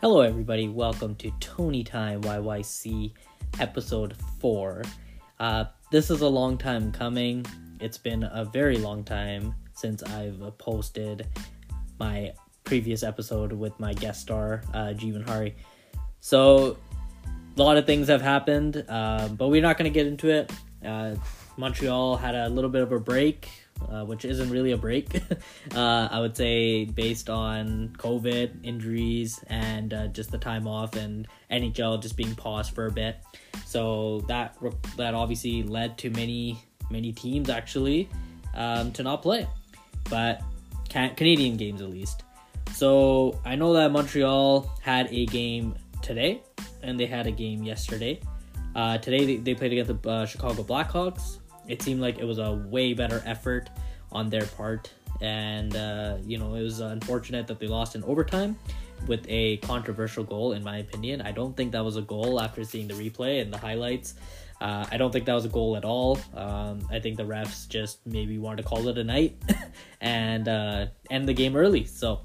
Hello, everybody. Welcome to Tony Time YYC episode 4. Uh, this is a long time coming. It's been a very long time since I've posted my previous episode with my guest star, uh, Jeevan Hari. So, a lot of things have happened, uh, but we're not going to get into it. Uh, Montreal had a little bit of a break uh, which isn't really a break. uh, I would say based on COVID injuries and uh, just the time off and NHL just being paused for a bit. So that that obviously led to many many teams actually um, to not play, but can- Canadian games at least. So I know that Montreal had a game today, and they had a game yesterday. Uh, today they, they played against the uh, Chicago Blackhawks it seemed like it was a way better effort on their part. And, uh, you know, it was unfortunate that they lost in overtime with a controversial goal, in my opinion. I don't think that was a goal after seeing the replay and the highlights. Uh, I don't think that was a goal at all. Um, I think the refs just maybe wanted to call it a night and uh, end the game early. So,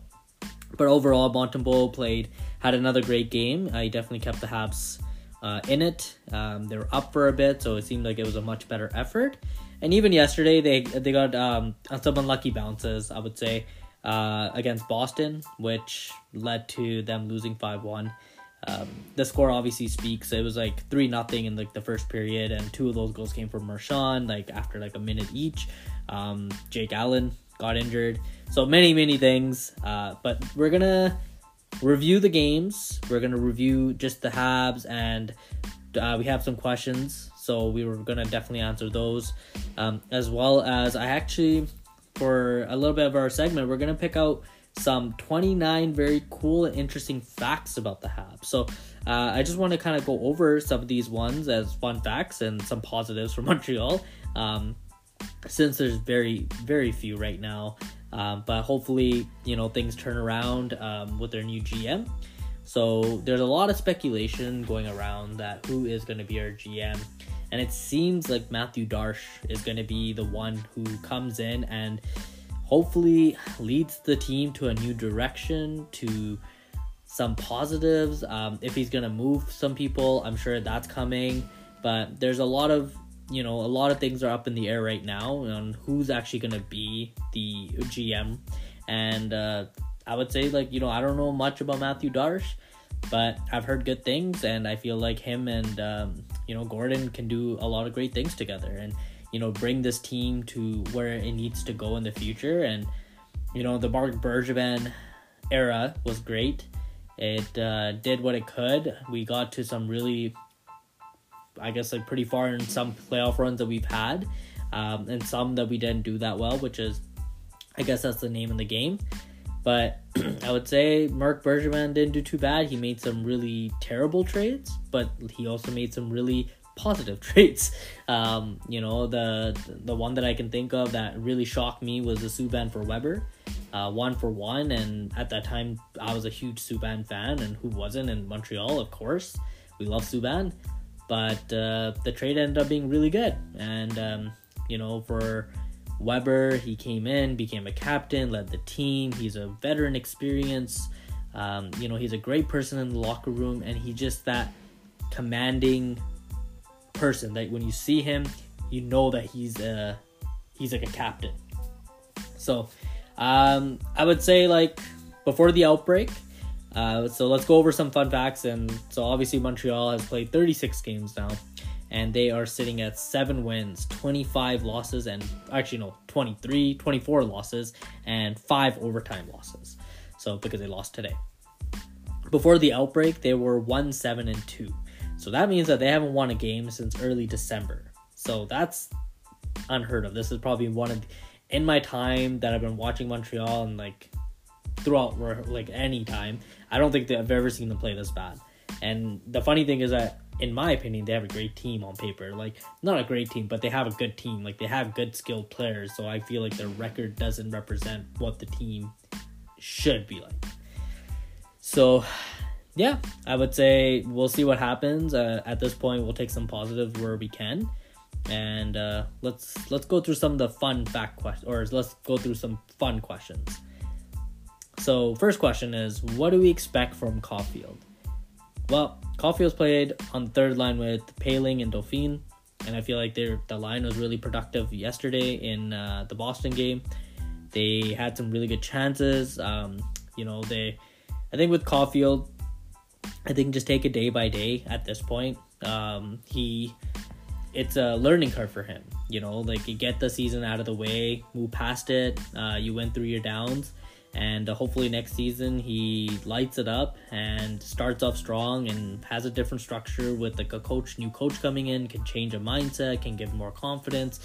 but overall, Montembeault played had another great game. I definitely kept the Habs uh, in it. Um, they were up for a bit, so it seemed like it was a much better effort. And even yesterday, they they got um, some unlucky bounces, I would say, uh, against Boston, which led to them losing five one. Um, the score obviously speaks. It was like three nothing in like the first period, and two of those goals came from Marchand, like after like a minute each. Um, Jake Allen got injured, so many many things. Uh, but we're gonna review the games. We're gonna review just the Habs, and uh, we have some questions. So we were gonna definitely answer those, um, as well as I actually, for a little bit of our segment, we're gonna pick out some 29 very cool and interesting facts about the Habs. So uh, I just want to kind of go over some of these ones as fun facts and some positives for Montreal. Um, since there's very very few right now um, but hopefully, you know, things turn around um, with their new GM. So there's a lot of speculation going around that who is going to be our GM. And it seems like Matthew Darche is going to be the one who comes in and hopefully leads the team to a new direction, to some positives. Um, if he's going to move some people, I'm sure that's coming. But there's a lot of you know, a lot of things are up in the air right now on who's actually going to be the GM. And uh, I would say, like, you know, I don't know much about Matthew Darche, but I've heard good things, and I feel like him and, um, you know, Gorton can do a lot of great things together and, you know, bring this team to where it needs to go in the future. And, you know, the Marc Bergevin era was great. It uh, did what it could. We got to some really I guess like pretty far in some playoff runs that we've had, um, and some that we didn't do that well, which is, I guess that's the name of the game. But I would say Marc Bergevin didn't do too bad. He made some really terrible trades, but he also made some really positive trades. Um, you know, the the one that I can think of that really shocked me was the Subban for Weber. Uh, one for one, and at that time I was a huge Subban fan, and who wasn't in Montreal, of course. We love Subban but uh, the trade ended up being really good. And um, you know, for Weber, he came in, became a captain, led the team. He's a veteran experience. Um, you know, he's a great person in the locker room, and he's just that commanding person that when you see him, you know that he's a he's like a captain. So, um, I would say like before the outbreak, uh, so let's go over some fun facts. And so obviously Montreal has played 36 games now, and they are sitting at seven wins, 25 losses, and actually no, 23, 24 losses, and five overtime losses. So because they lost today. Before the outbreak, they were one seven and two. So that means that they haven't won a game since early December. So that's unheard of. This is probably one of the, in my time that I've been watching Montreal and like throughout like any time. I don't think that I've ever seen them play this bad. And the funny thing is that, in my opinion, they have a great team on paper. Like, not a great team, but they have a good team. Like, they have good skilled players. So I feel like their record doesn't represent what the team should be like. So, yeah, I would say we'll see what happens. Uh, at this point, we'll take some positives where we can, and uh, let's let's go through some of the fun fact questions, or let's go through some fun questions. So, first question is what do we expect from Caufield? Well, Caufield's played on the third line with Poehling and Dauphin, and I feel like their the line was really productive yesterday in uh, the Boston game. They had some really good chances. Um, you know, they, I think with Caufield, I think just take it day by day at this point. Um, he, it's a learning curve for him. You know, like you get the season out of the way, move past it. Uh, you went through your downs and uh, hopefully next season he lights it up and starts off strong and has a different structure with like a coach new coach coming in can change a mindset can give more confidence.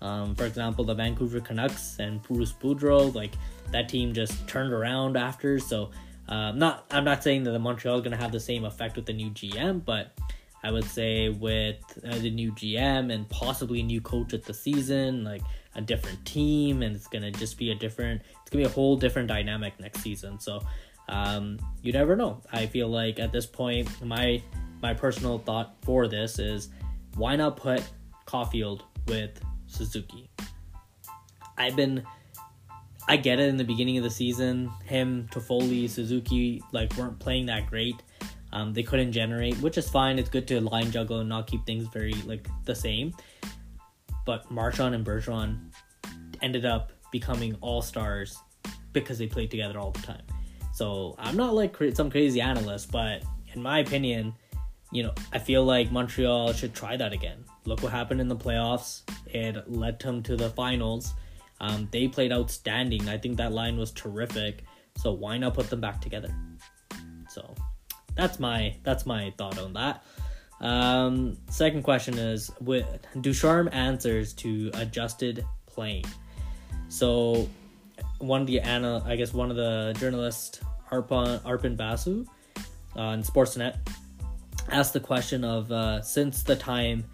Um, for example the vancouver canucks and bruce boudreau like that team just turned around after. So uh, not i'm not saying that the montreal is going to have the same effect with the new gm but i would say with uh, the new gm and possibly a new coach at the season like a different team and it's gonna just be a different it's gonna be a whole different dynamic next season. So um, you never know. I feel like at this point my my personal thought for this is why not put Caufield with suzuki? I've been i get it in the beginning of the season him Toffoli, suzuki like weren't playing that great. Um, they couldn't generate which is fine. It's good to line juggle and not keep things very like the same but Marchand and Bergeron ended up becoming all stars because they played together all the time. So I'm not like some crazy analyst, but in my opinion, you know, I feel like Montreal should try that again. Look what happened in the playoffs. It led them to the finals. Um, they played outstanding. I think that line was terrific. So why not put them back together? So that's my that's my thought on that. Um, second question is with Ducharme answers to adjusted playing. So one of the ana, I guess one of the journalists, Arpon Arpon Basu, on Sportsnet, asked the question of uh, since the time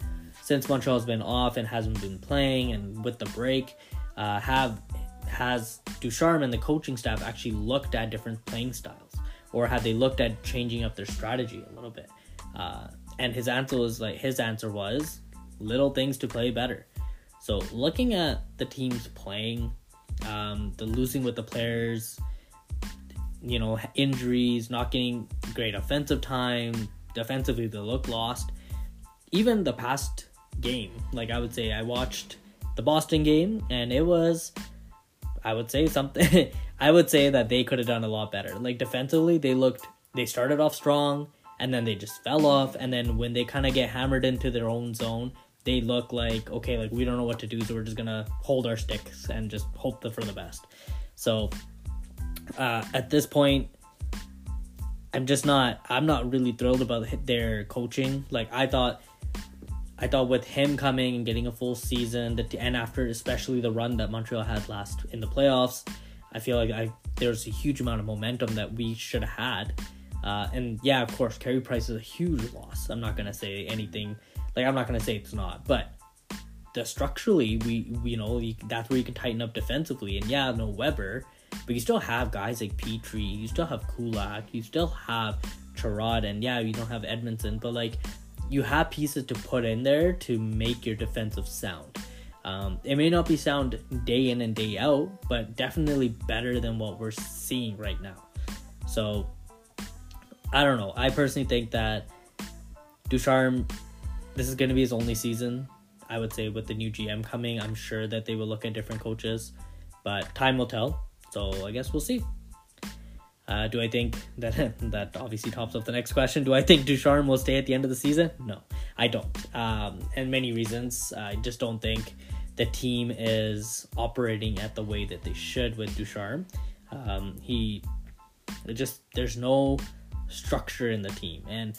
since Montreal's been off and hasn't been playing, and with the break, uh, have has Ducharme and the coaching staff actually looked at different playing styles, or have they looked at changing up their strategy a little bit? Uh, and his answer was like his answer was little things to play better. So looking at the teams playing, um, the losing with the players, you know, injuries, not getting great offensive time, defensively they look lost. Even the past game, like I would say, I watched the Boston game and it was, I would say something. I would say that they could have done a lot better. Like defensively, they looked, they started off strong and then they just fell off and then when they kind of get hammered into their own zone they look like okay like we don't know what to do so we're just gonna hold our sticks and just hope for the best. So uh, at this point i'm just not i'm not really thrilled about their coaching. Like i thought i thought with him coming and getting a full season that and after especially the run that montreal had last in the playoffs i feel like i there's a huge amount of momentum that we should have had uh, and yeah, of course, Carey Price is a huge loss. I'm not gonna say anything like I'm not gonna say it's not, but the structurally we, we you know you, that's where you can tighten up defensively. And yeah, no Weber, but you still have guys like Petry. you still have Kulak, you still have Chiarot, and yeah, you don't have Edmundson, but like you have pieces to put in there to make your defensive sound. Um, it may not be sound day in and day out, but definitely better than what we're seeing right now. So I don't know. I personally think that Ducharme, this is going to be his only season. I would say with the new GM coming, I'm sure that they will look at different coaches, but time will tell. So I guess we'll see. Uh, do I think that that obviously tops up the next question? Do I think Ducharme will stay at the end of the season? No, I don't. Um, and many reasons. I just don't think the team is operating at the way that they should with Ducharme. Um, he just there's no structure in the team. And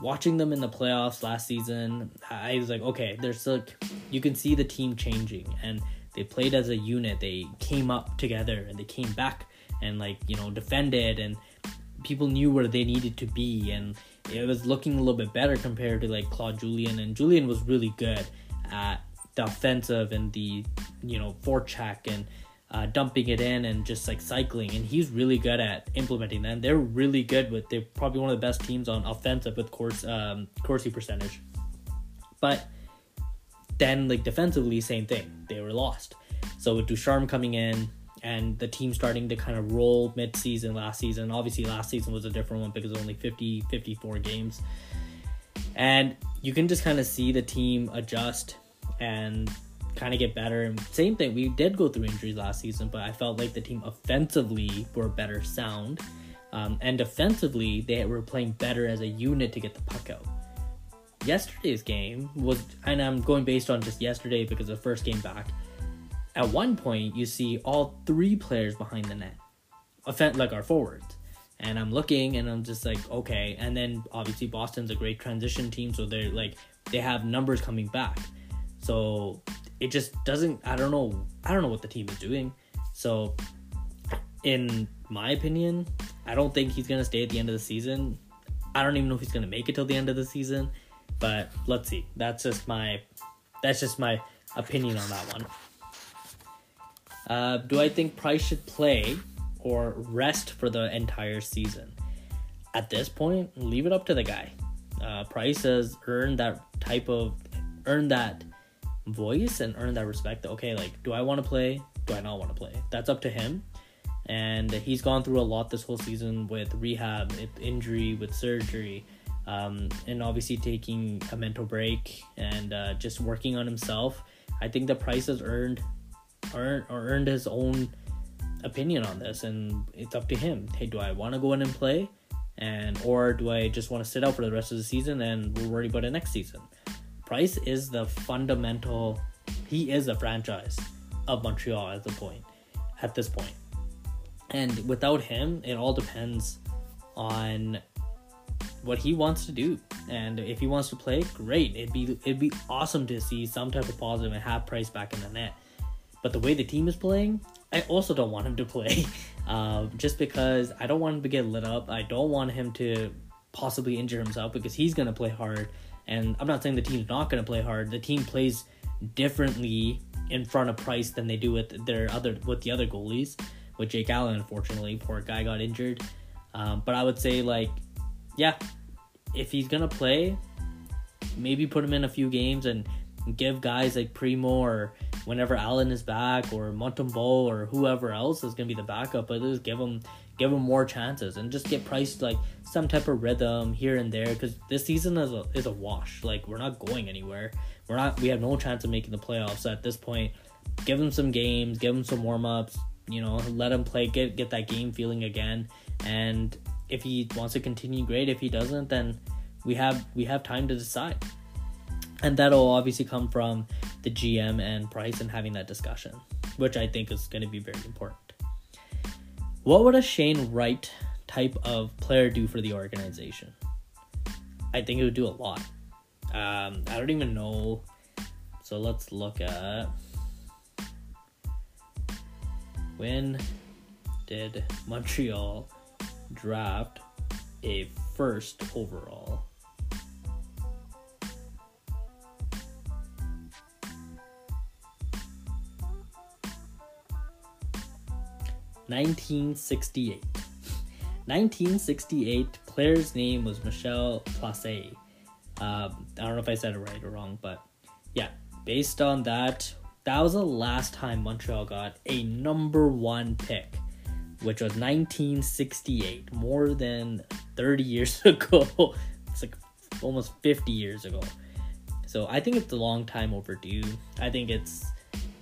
watching them in the playoffs last season, I was like, okay, there's like you can see the team changing and they played as a unit. They came up together and they came back and like, you know, defended and people knew where they needed to be and it was looking a little bit better compared to like Claude Julien and Julien was really good at the offensive and the you know forecheck and uh, dumping it in and just like cycling. And he's really good at implementing that. And they're really good with. They're probably one of the best teams on offensive with course um, Corsi percentage. But then like defensively, same thing. They were lost. So with Ducharme coming in, and the team starting to kind of roll mid-season last season. Obviously, last season was a different one because only 50, 54 games. And you can just kind of see the team adjust and kind of get better. And same thing, we did go through injuries last season, but I felt like the team offensively were better sound. Um, and defensively, they were playing better as a unit to get the puck out. Yesterday's game was, and I'm going based on just yesterday because the first game back. At one point, you see all three players behind the net, offense like our forwards. And I'm looking, and I'm just like, okay. And then obviously Boston's a great transition team, so they're like they have numbers coming back. So it just doesn't. I don't know. I don't know what the team is doing. So, in my opinion, I don't think he's gonna stay at the end of the season. I don't even know if he's gonna make it till the end of the season. But let's see. That's just my. That's just my opinion on that one. Uh, do I think Price should play or rest for the entire season? At this point, leave it up to the guy. Uh, Price has earned that type of earned that voice and earn that respect. Okay, like, do I want to play? Do I not want to play? That's up to him. And he's gone through a lot this whole season with rehab, with injury, with surgery, um, and obviously taking a mental break and uh, just working on himself. I think the Price has earned, earned earned his own opinion on this, and it's up to him. Hey, do I want to go in and play, and or do I just want to sit out for the rest of the season and we'll worry about it next season? Price is the fundamental. He is a franchise of Montreal at the point, at this point, and without him, it all depends on what he wants to do. And if he wants to play, great. It'd be it'd be awesome to see some type of positive and have Price back in the net. But the way the team is playing, I also don't want him to play. Uh, just because I don't want him to get lit up. I don't want him to possibly injure himself because he's gonna play hard and I'm not saying the team's not going to play hard. The team plays differently in front of Price than they do with their other with the other goalies. With Jake Allen, unfortunately, poor guy got injured. Um, but I would say like, yeah, if he's gonna play, maybe put him in a few games and give guys like Primeau or whenever Allen is back or Montembeault or whoever else is gonna be the backup, but just give him give him more chances and just get priced like some type of rhythm here and there because this season is a is a wash. Like we're not going anywhere. We're not. We have no chance of making the playoffs. At this point, give him some games, give him some warm ups. You know, let him play, get get that game feeling again. And if he wants to continue, great. If he doesn't, then we have we have time to decide. And that'll obviously come from the GM and Price and having that discussion, which I think is going to be very important. What would a Shane Wright type of player do for the organization? I think it would do a lot. Um, I don't even know. So let's look at when did Montreal draft a first overall? 1968. 1968, player's name was Michel Plasse. Um, I don't know if I said it right or wrong, but yeah, based on that, that was the last time Montreal got a number one pick, which was 1968, more than 30 years ago. it's like almost 50 years ago. So I think it's a long time overdue. I think it's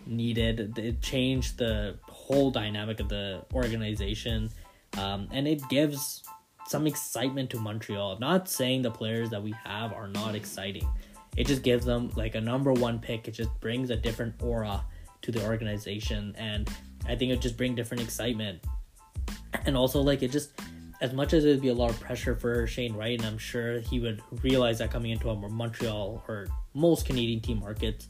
needed. It changed the whole dynamic of the organization, um, and it gives some excitement to Montreal. I'm not saying the players that we have are not exciting. It just gives them like a number one pick. It just brings a different aura to the organization, and I think it just bring different excitement. And also, like it just as much as it'd be a lot of pressure for Shane Wright, and I'm sure he would realize that coming into a Montreal or most Canadian team markets,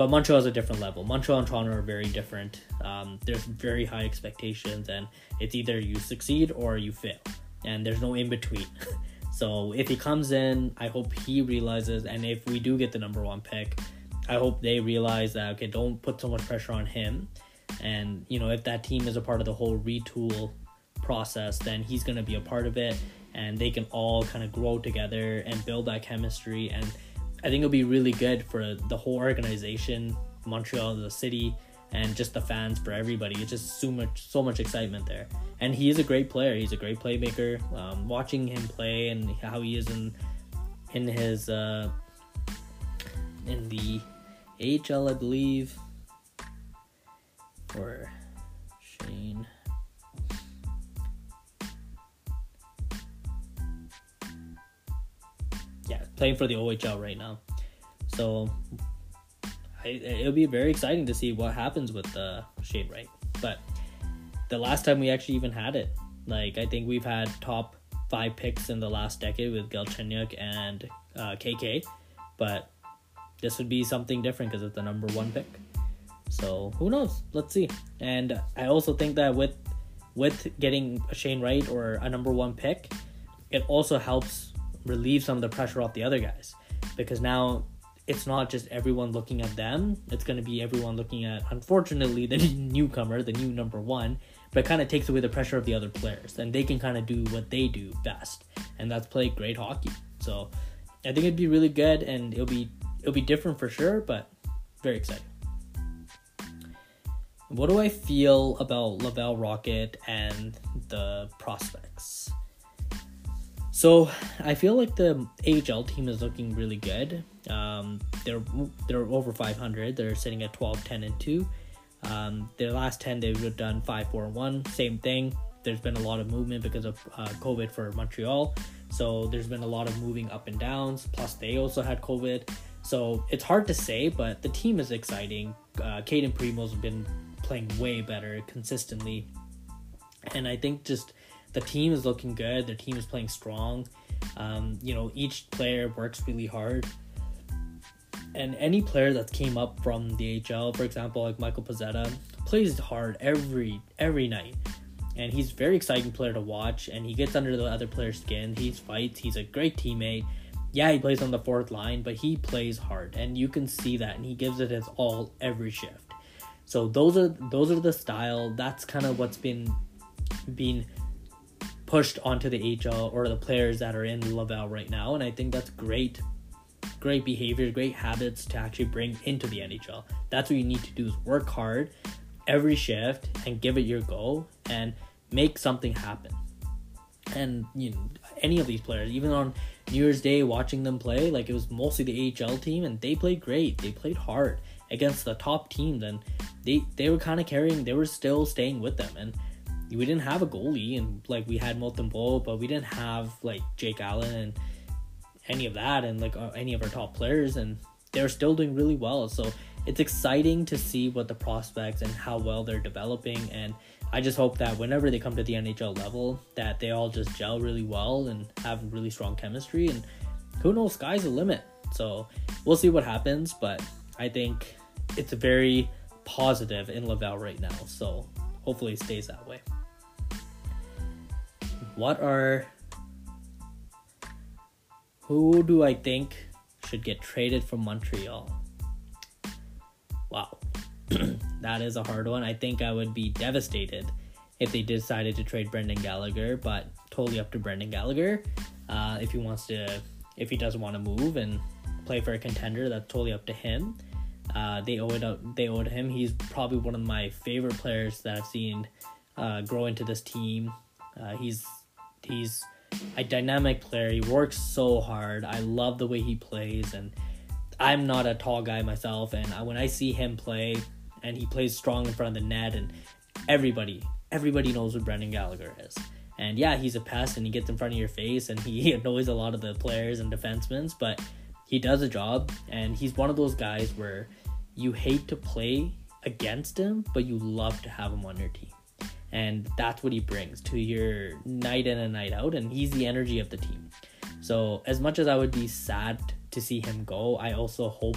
but Montreal is a different level. Montreal and Toronto are very different. Um, there's very high expectations, and it's either you succeed or you fail, and there's no in between. so if he comes in, I hope he realizes, and if we do get the number one pick, I hope they realize that okay, don't put so much pressure on him, and you know if that team is a part of the whole retool process, then he's gonna be a part of it, and they can all kind of grow together and build that chemistry and I think it'll be really good for the whole organization, Montreal, the city, and just the fans for everybody. It's just so much so much excitement there. And he is a great player. He's a great playmaker. Um, watching him play and how he is in in his uh, in the HL, I believe, playing for the OHL right now. So I, it'll be very exciting to see what happens with uh, Shane Wright. But the last time we actually even had it, like I think we've had top five picks in the last decade with Galchenyuk and uh, KK, but this would be something different because it's the number one pick. So who knows? Let's see. And I also think that with with getting a Shane Wright or a number one pick, it also helps relieve some of the pressure off the other guys because now it's not just everyone looking at them. It's going to be everyone looking at, unfortunately, the newcomer, the new number one, but kind of takes away the pressure of the other players. And they can kind of do what they do best, and that's play great hockey. So I think it'd be really good, and it'll be it'll be different for sure, but very exciting. What do I feel about Laval Rocket and the prospects? So I feel like the AHL team is looking really good. Um, they're they're over 500. They're sitting at 12, 10, and two. Um, their last 10 they've done 5, 4, and one. Same thing. There's been a lot of movement because of uh, COVID for Montreal. So there's been a lot of moving up and downs. Plus they also had COVID. So it's hard to say, but the team is exciting. Uh, Cayden Primeau's been playing way better consistently, and I think just the team is looking good. Their team is playing strong. Um, you know, each player works really hard. And any player that came up from the HL, for example, like Michael Pezzetta, plays hard every every night. And he's a very exciting player to watch and he gets under the other player's skin. He fights, he's a great teammate. Yeah, he plays on the fourth line, but he plays hard and you can see that and he gives it his all every shift. So those are those are the style. That's kind of what's been being pushed onto the HL or the players that are in Laval right now. And I think that's great, great behavior, great habits to actually bring into the NHL. That's what you need to do is work hard every shift and give it your go and make something happen. And you know, any of these players, even on New Year's Day watching them play, like it was mostly the AHL team and they played great. They played hard against the top teams and they they were kind of carrying they were still staying with them and we didn't have a goalie and like we had Montembeault, but we didn't have like Jake Allen and any of that and like uh, any of our top players and they're still doing really well. So it's exciting to see what the prospects and how well they're developing and I just hope that whenever they come to the NHL level that they all just gel really well and have really strong chemistry and who knows sky's the limit. So we'll see what happens, but I think it's very positive in Laval right now. So hopefully it stays that way what are who do I think should get traded from Montreal? Wow. that is a hard one. I think I would be devastated if they decided to trade Brendan Gallagher, but totally up to Brendan Gallagher. Uh, if he wants to, if he doesn't want to move and play for a contender, that's totally up to him. Uh, they owe it up, they owe it him. He's probably one of my favorite players that I've seen uh, grow into this team. Uh, he's He's a dynamic player. He works so hard. I love the way he plays, and I'm not a tall guy myself. And when I see him play, and he plays strong in front of the net, and everybody, everybody knows what Brendan Gallagher is. And yeah, he's a pest, and he gets in front of your face, and he annoys a lot of the players and defensemen. But he does a job, and he's one of those guys where you hate to play against him, but you love to have him on your team and that's what he brings to your night in and night out. And he's the energy of the team. So as much as i would be sad to see him go i also hope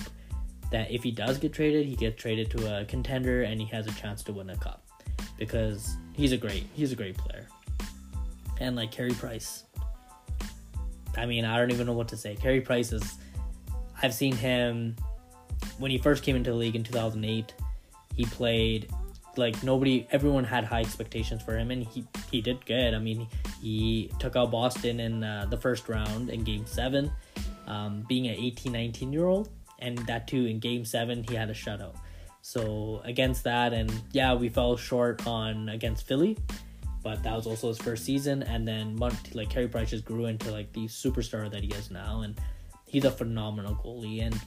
that if he does get traded he gets traded to a contender and he has a chance to win a cup. Because he's a great he's a great player. And like Carey Price. I mean I don't even know what to say. Carey Price is I've seen him when he first came into the league in 2008 he played like nobody everyone had high expectations for him and he he did good i mean he took out boston in uh, the first round in game seven um, being an 18 19 year old and that too in game seven he had a shutout So against that, and yeah, we fell short on against Philly, but that was also his first season. And then like Carey Price just grew into like the superstar that he is now, and he's a phenomenal goalie. And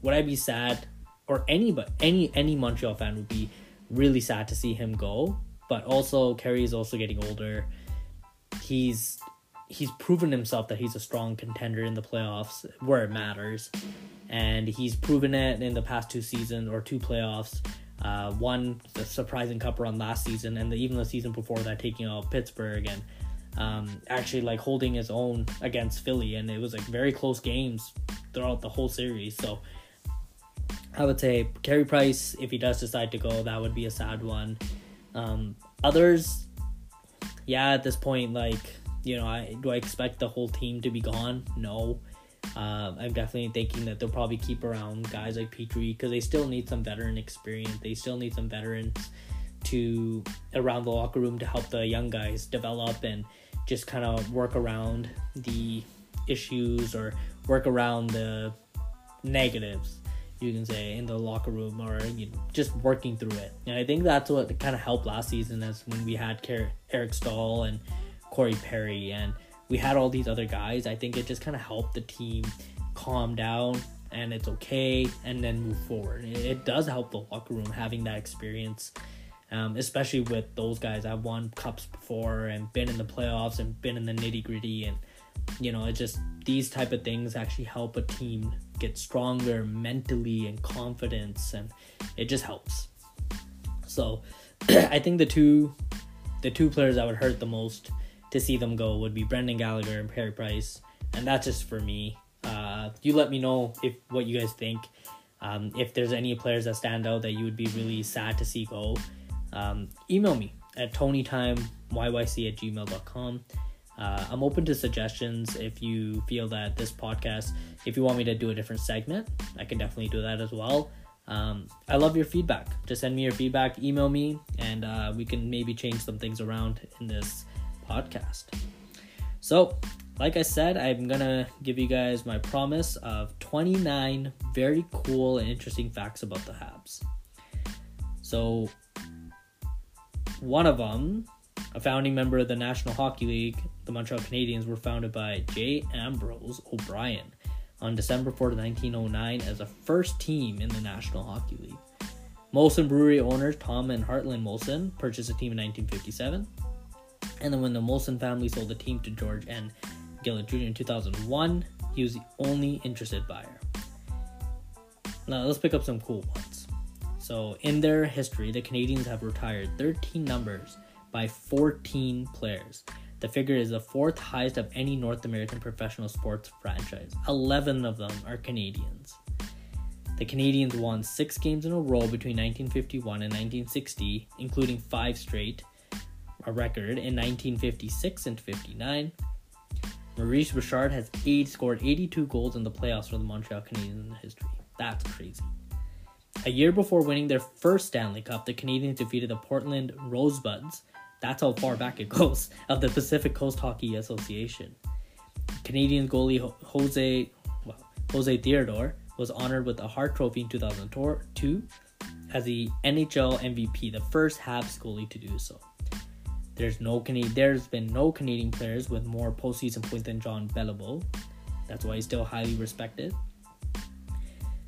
would I be sad, or any but any any Montreal fan would be really sad to see him go. But also, Carey is also getting older. He's he's proven himself that he's a strong contender in the playoffs where it matters, and he's proven it in the past two seasons or two playoffs. Uh, one the surprising cup run last season, and the, even the season before that, taking out Pittsburgh and um, actually like holding his own against Philly, and it was like very close games throughout the whole series. So I would say Carey Price, if he does decide to go, that would be a sad one. Um, others, yeah, at this point, like you know, I do I expect the whole team to be gone? No. Uh, I'm definitely thinking that they'll probably keep around guys like Petry because they still need some veteran experience. They still need some veterans to around the locker room to help the young guys develop and just kind of work around the issues or work around the negatives you can say in the locker room or you know, just working through it. And i think that's what kind of helped last season is when we had eric staal and corey perry and we had all these other guys. I think it just kind of helped the team calm down and it's okay and then move forward. It, it does help the locker room having that experience um, especially with those guys. I've won cups before and been in the playoffs and been in the nitty gritty and you know it just these type of things actually help a team get stronger mentally and confidence and it just helps. So i think the two the two players that would hurt the most to see them go would be brendan gallagher and perry price and that's just for me. Uh, you let me know if what you guys think. Um, if there's any players that stand out that you would be really sad to see go um, email me at tonytimeyc at gmail.com uh, I'm open to suggestions if you feel that this podcast, if you want me to do a different segment, I can definitely do that as well. Um, I love your feedback. Just send me your feedback, email me, and uh, we can maybe change some things around in this podcast. So, like I said, I'm gonna give you guys my promise of 29 very cool and interesting facts about the Habs. So, one of them a founding member of the National Hockey League, the Montreal Canadiens were founded by J. Ambrose O'Brien on December 4, 1909, as the first team in the National Hockey League. Molson Brewery owners Tom and Hartland Molson purchased the team in 1957. And then when the Molson family sold the team to George N. Gillett Jr. in 2001, he was the only interested buyer. Now let's pick up some cool ones. So, in their history, the Canadiens have retired 13 numbers by 14 players. The figure is the fourth highest of any North American professional sports franchise. 11 of them are Canadians. The Canadiens won six games in a row between 1951 and 1960, including five straight, a record in 1956 and 59. Maurice Richard has eight, scored 82 goals in the playoffs for the Montreal Canadiens in history. That's crazy. A year before winning their first Stanley Cup, the Canadiens defeated the Portland Rosebuds that's how far back it goes of the Pacific Coast Hockey Association. Canadian goalie Jose well, Jose Theodore was honored with a Hart Trophy in 2002 as the NHL MVP, the first Habs goalie to do so. There's no Canadian, there's been no Canadian players with more postseason points than John Beliveau. That's why he's still highly respected.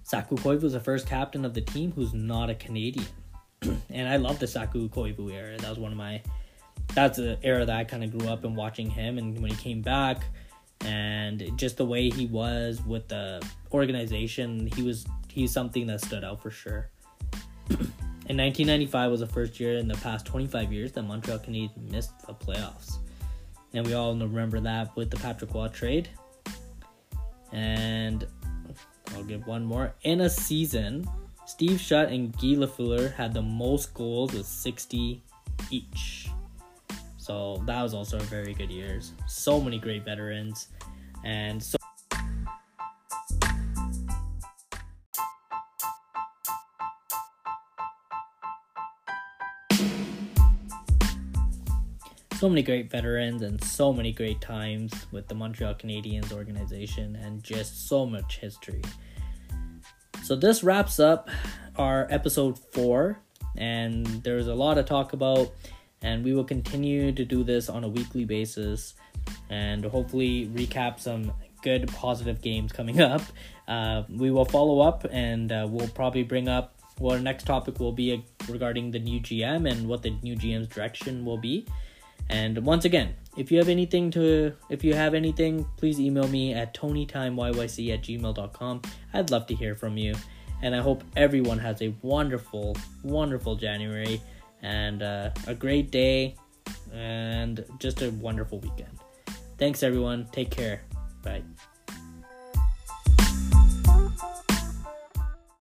Saku Koivu was the first captain of the team who's not a Canadian. and I love the Saku Koivu era. That was one of my that's an era that I kind of grew up in watching him, and when he came back, and just the way he was with the organization, he was he's something that stood out for sure. in 1995 was the first year in the past 25 years that Montreal Canadiens missed the playoffs, and we all remember that with the Patrick Roy trade. And I'll give one more in a season. Steve Shutt and Guy Lafleur had the most goals with 60 each. So that was also a very good years. So many great veterans, and so. So many great veterans and so many great times with the Montreal Canadiens organization and just so much history. So this wraps up our episode four, and there's a lot to talk about, and we will continue to do this on a weekly basis, and hopefully recap some good positive games coming up. Uh, we will follow up, and uh, we'll probably bring up. Well, our next topic will be regarding the new GM and what the new GM's direction will be. And once again, if you have anything to if you have anything, please email me at tonytimeyyc at gmail.com. I'd love to hear from you. And I hope everyone has a wonderful, wonderful January and uh, a great day and just a wonderful weekend. Thanks everyone. Take care. Bye.